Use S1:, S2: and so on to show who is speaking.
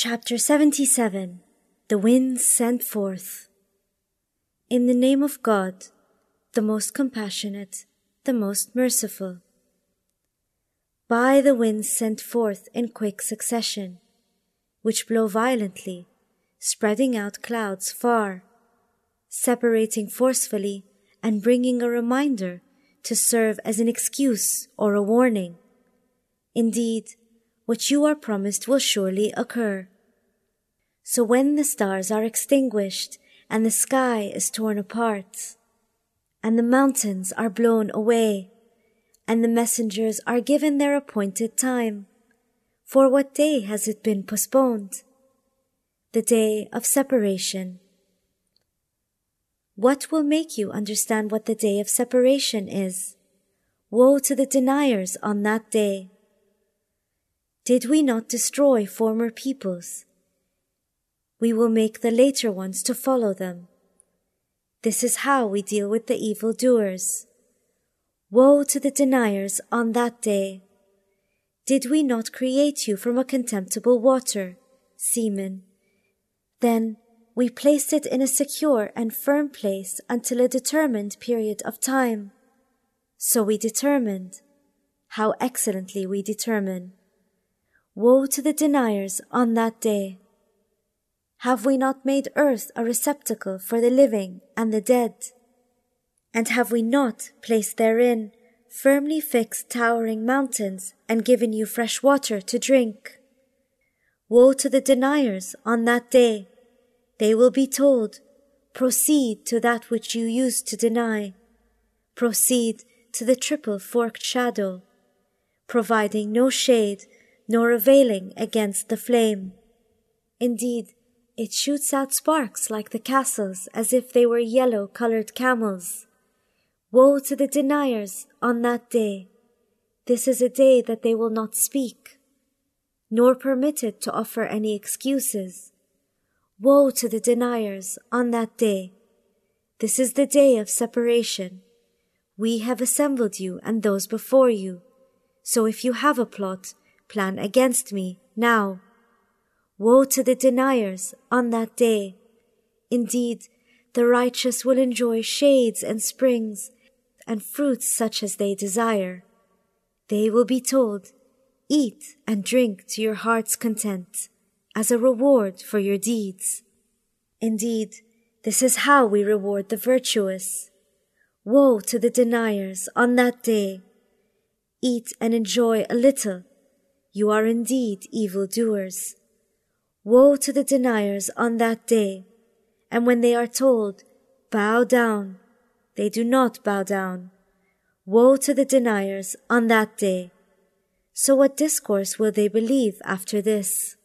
S1: Chapter 77 The Winds Sent Forth. In the name of God, the most compassionate, the most merciful. By the winds sent forth in quick succession, which blow violently, spreading out clouds far, separating forcefully and bringing a reminder to serve as an excuse or a warning. Indeed, what you are promised will surely occur. So when the stars are extinguished and the sky is torn apart, and the mountains are blown away, and the messengers are given their appointed time, for what day has it been postponed? The day of separation. What will make you understand what the day of separation is? Woe to the deniers on that day. Did we not destroy former peoples? We will make the later ones to follow them. This is how we deal with the evil doers. Woe to the deniers on that day. Did we not create you from a contemptible water, semen? Then we placed it in a secure and firm place until a determined period of time. So we determined. How excellently we determine. Woe to the deniers on that day! Have we not made earth a receptacle for the living and the dead? And have we not placed therein firmly fixed towering mountains and given you fresh water to drink? Woe to the deniers on that day! They will be told, Proceed to that which you used to deny. Proceed to the triple forked shadow, providing no shade nor availing against the flame. Indeed, it shoots out sparks like the castles as if they were yellow colored camels. Woe to the deniers on that day! This is a day that they will not speak, nor permitted to offer any excuses. Woe to the deniers on that day! This is the day of separation. We have assembled you and those before you. So if you have a plot, plan against me now. Woe to the deniers on that day. Indeed, the righteous will enjoy shades and springs and fruits such as they desire. They will be told, Eat and drink to your heart's content as a reward for your deeds. Indeed, this is how we reward the virtuous. Woe to the deniers on that day. Eat and enjoy a little you are indeed evil doers. Woe to the deniers on that day, and when they are told, Bow down, they do not bow down. Woe to the deniers on that day. So what discourse will they believe after this?